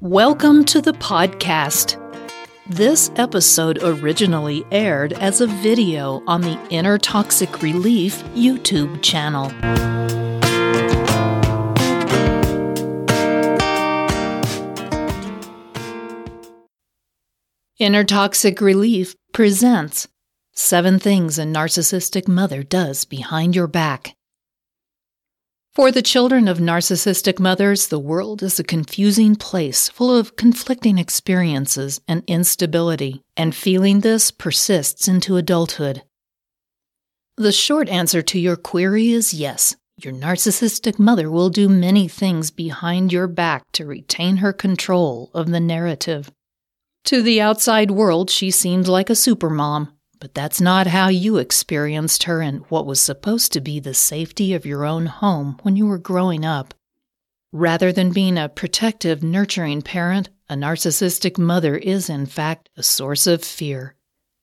Welcome to the podcast. This episode originally aired as a video on the Inner Toxic Relief YouTube channel. Inner Toxic Relief presents Seven Things a Narcissistic Mother Does Behind Your Back. For the children of narcissistic mothers, the world is a confusing place full of conflicting experiences and instability, and feeling this persists into adulthood. The short answer to your query is yes. Your narcissistic mother will do many things behind your back to retain her control of the narrative. To the outside world, she seemed like a supermom, but that's not how you experienced her in what was supposed to be the safety of your own home when you were growing up. Rather than being a protective, nurturing parent, a narcissistic mother is, in fact, a source of fear.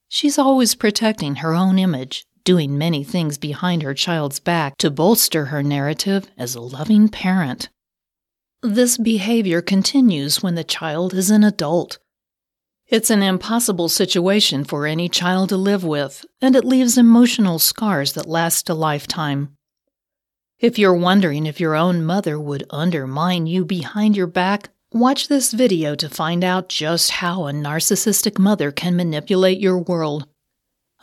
She's always protecting her own image, doing many things behind her child's back to bolster her narrative as a loving parent. This behavior continues when the child is an adult. It's an impossible situation for any child to live with, and it leaves emotional scars that last a lifetime. If you're wondering if your own mother would undermine you behind your back, watch this video to find out just how a narcissistic mother can manipulate your world.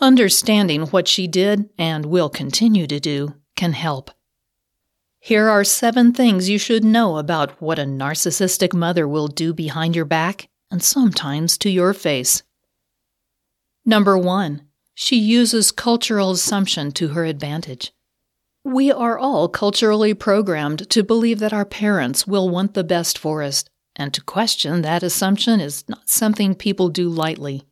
Understanding what she did and will continue to do can help. Here are seven things you should know about what a narcissistic mother will do behind your back and sometimes to your face. Number one, she uses cultural assumption to her advantage. We are all culturally programmed to believe that our parents will want the best for us, and to question that assumption is not something people do lightly.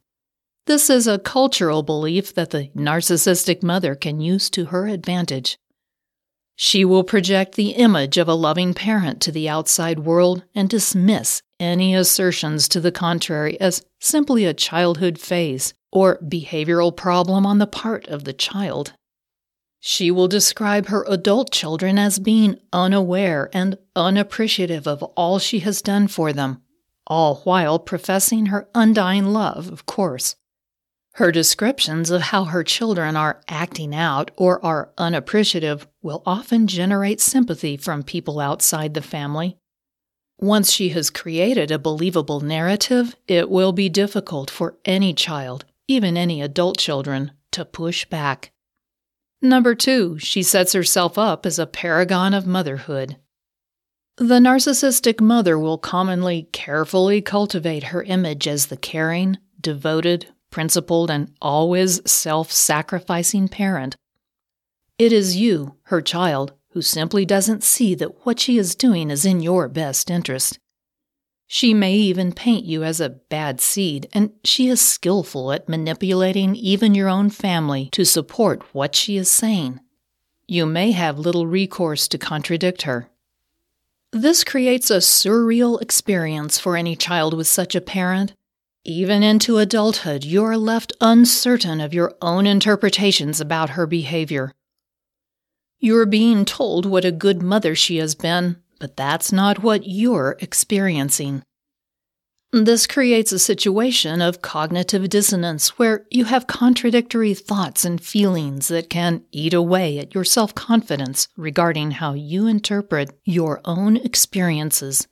This is a cultural belief that the narcissistic mother can use to her advantage. She will project the image of a loving parent to the outside world and dismiss any assertions to the contrary as simply a childhood phase or behavioral problem on the part of the child. She will describe her adult children as being unaware and unappreciative of all she has done for them, all while professing her undying love, of course. Her descriptions of how her children are acting out or are unappreciative will often generate sympathy from people outside the family. Once she has created a believable narrative, it will be difficult for any child, even any adult children, to push back. Number two, she sets herself up as a paragon of motherhood. The narcissistic mother will commonly carefully cultivate her image as the caring, devoted, principled, and always self sacrificing parent. It is you, her child, who simply doesn't see that what she is doing is in your best interest. She may even paint you as a bad seed, and she is skillful at manipulating even your own family to support what she is saying. You may have little recourse to contradict her. This creates a surreal experience for any child with such a parent, even into adulthood, you are left uncertain of your own interpretations about her behavior. You're being told what a good mother she has been, but that's not what you're experiencing. This creates a situation of cognitive dissonance where you have contradictory thoughts and feelings that can eat away at your self confidence regarding how you interpret your own experiences.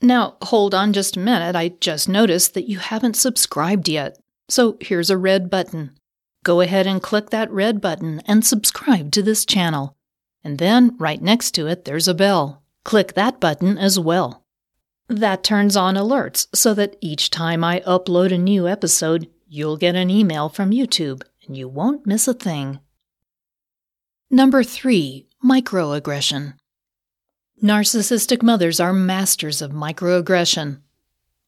Now, hold on just a minute. I just noticed that you haven't subscribed yet. So here's a red button. Go ahead and click that red button and subscribe to this channel. And then, right next to it, there's a bell. Click that button as well. That turns on alerts so that each time I upload a new episode, you'll get an email from YouTube and you won't miss a thing. Number 3 Microaggression. Narcissistic mothers are masters of microaggression.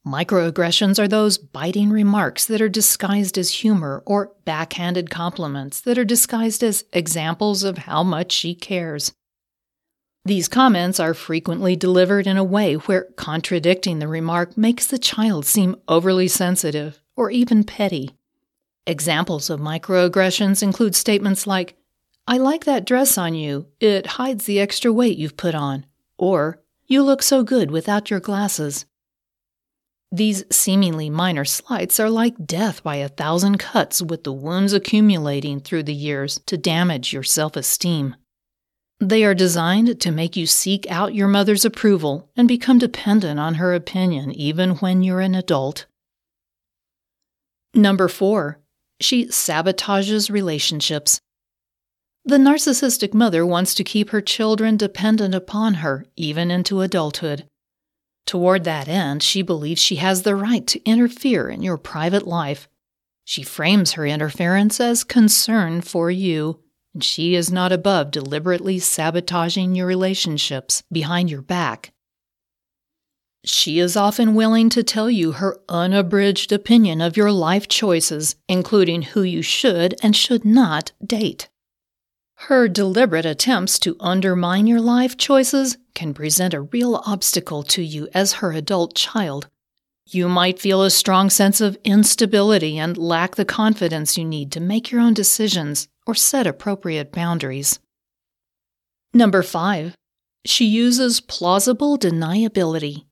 Microaggressions are those biting remarks that are disguised as humor or backhanded compliments that are disguised as examples of how much she cares. These comments are frequently delivered in a way where contradicting the remark makes the child seem overly sensitive or even petty. Examples of microaggressions include statements like, I like that dress on you. It hides the extra weight you've put on. Or, you look so good without your glasses. These seemingly minor slights are like death by a thousand cuts, with the wounds accumulating through the years to damage your self esteem. They are designed to make you seek out your mother's approval and become dependent on her opinion even when you're an adult. Number four, she sabotages relationships. The narcissistic mother wants to keep her children dependent upon her, even into adulthood. Toward that end, she believes she has the right to interfere in your private life. She frames her interference as concern for you, and she is not above deliberately sabotaging your relationships behind your back. She is often willing to tell you her unabridged opinion of your life choices, including who you should and should not date. Her deliberate attempts to undermine your life choices can present a real obstacle to you as her adult child. You might feel a strong sense of instability and lack the confidence you need to make your own decisions or set appropriate boundaries. Number 5. She uses plausible deniability.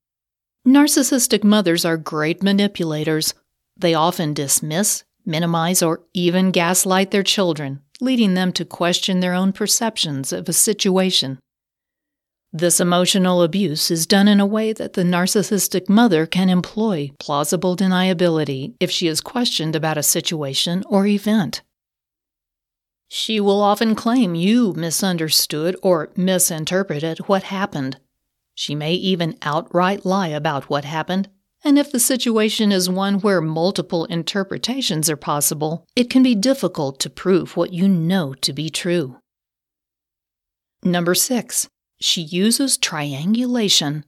Narcissistic mothers are great manipulators. They often dismiss, minimize, or even gaslight their children, leading them to question their own perceptions of a situation. This emotional abuse is done in a way that the narcissistic mother can employ plausible deniability if she is questioned about a situation or event. She will often claim you misunderstood or misinterpreted what happened. She may even outright lie about what happened and if the situation is one where multiple interpretations are possible, it can be difficult to prove what you know to be true. Number six, she uses triangulation.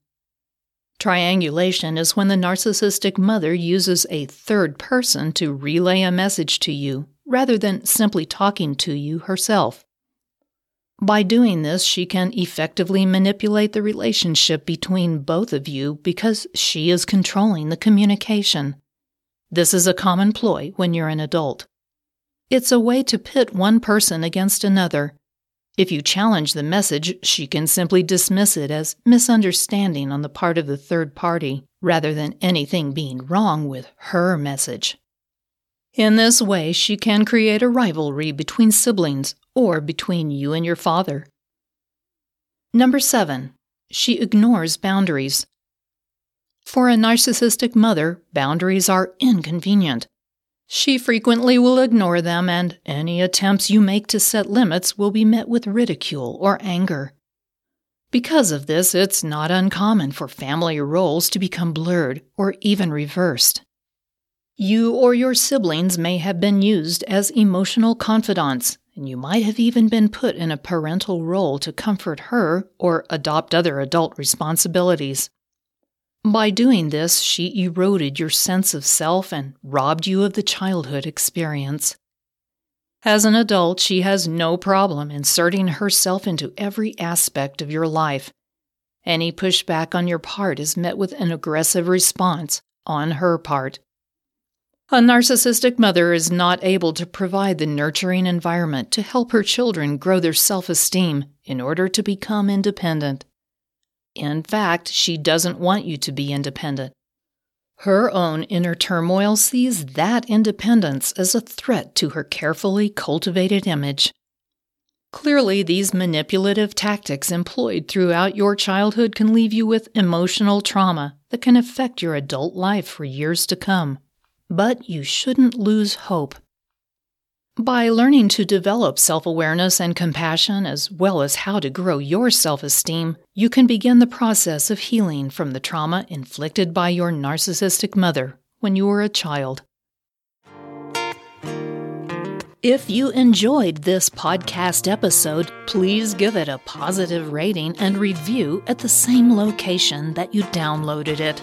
Triangulation is when the narcissistic mother uses a third person to relay a message to you rather than simply talking to you herself. By doing this, she can effectively manipulate the relationship between both of you because she is controlling the communication. This is a common ploy when you're an adult. It's a way to pit one person against another. If you challenge the message, she can simply dismiss it as misunderstanding on the part of the third party, rather than anything being wrong with her message. In this way, she can create a rivalry between siblings or between you and your father. Number seven, she ignores boundaries. For a narcissistic mother, boundaries are inconvenient. She frequently will ignore them, and any attempts you make to set limits will be met with ridicule or anger. Because of this, it's not uncommon for family roles to become blurred or even reversed. You or your siblings may have been used as emotional confidants, and you might have even been put in a parental role to comfort her or adopt other adult responsibilities. By doing this, she eroded your sense of self and robbed you of the childhood experience. As an adult, she has no problem inserting herself into every aspect of your life. Any pushback on your part is met with an aggressive response on her part. A narcissistic mother is not able to provide the nurturing environment to help her children grow their self esteem in order to become independent. In fact, she doesn't want you to be independent. Her own inner turmoil sees that independence as a threat to her carefully cultivated image. Clearly, these manipulative tactics employed throughout your childhood can leave you with emotional trauma that can affect your adult life for years to come. But you shouldn't lose hope. By learning to develop self awareness and compassion, as well as how to grow your self esteem, you can begin the process of healing from the trauma inflicted by your narcissistic mother when you were a child. If you enjoyed this podcast episode, please give it a positive rating and review at the same location that you downloaded it.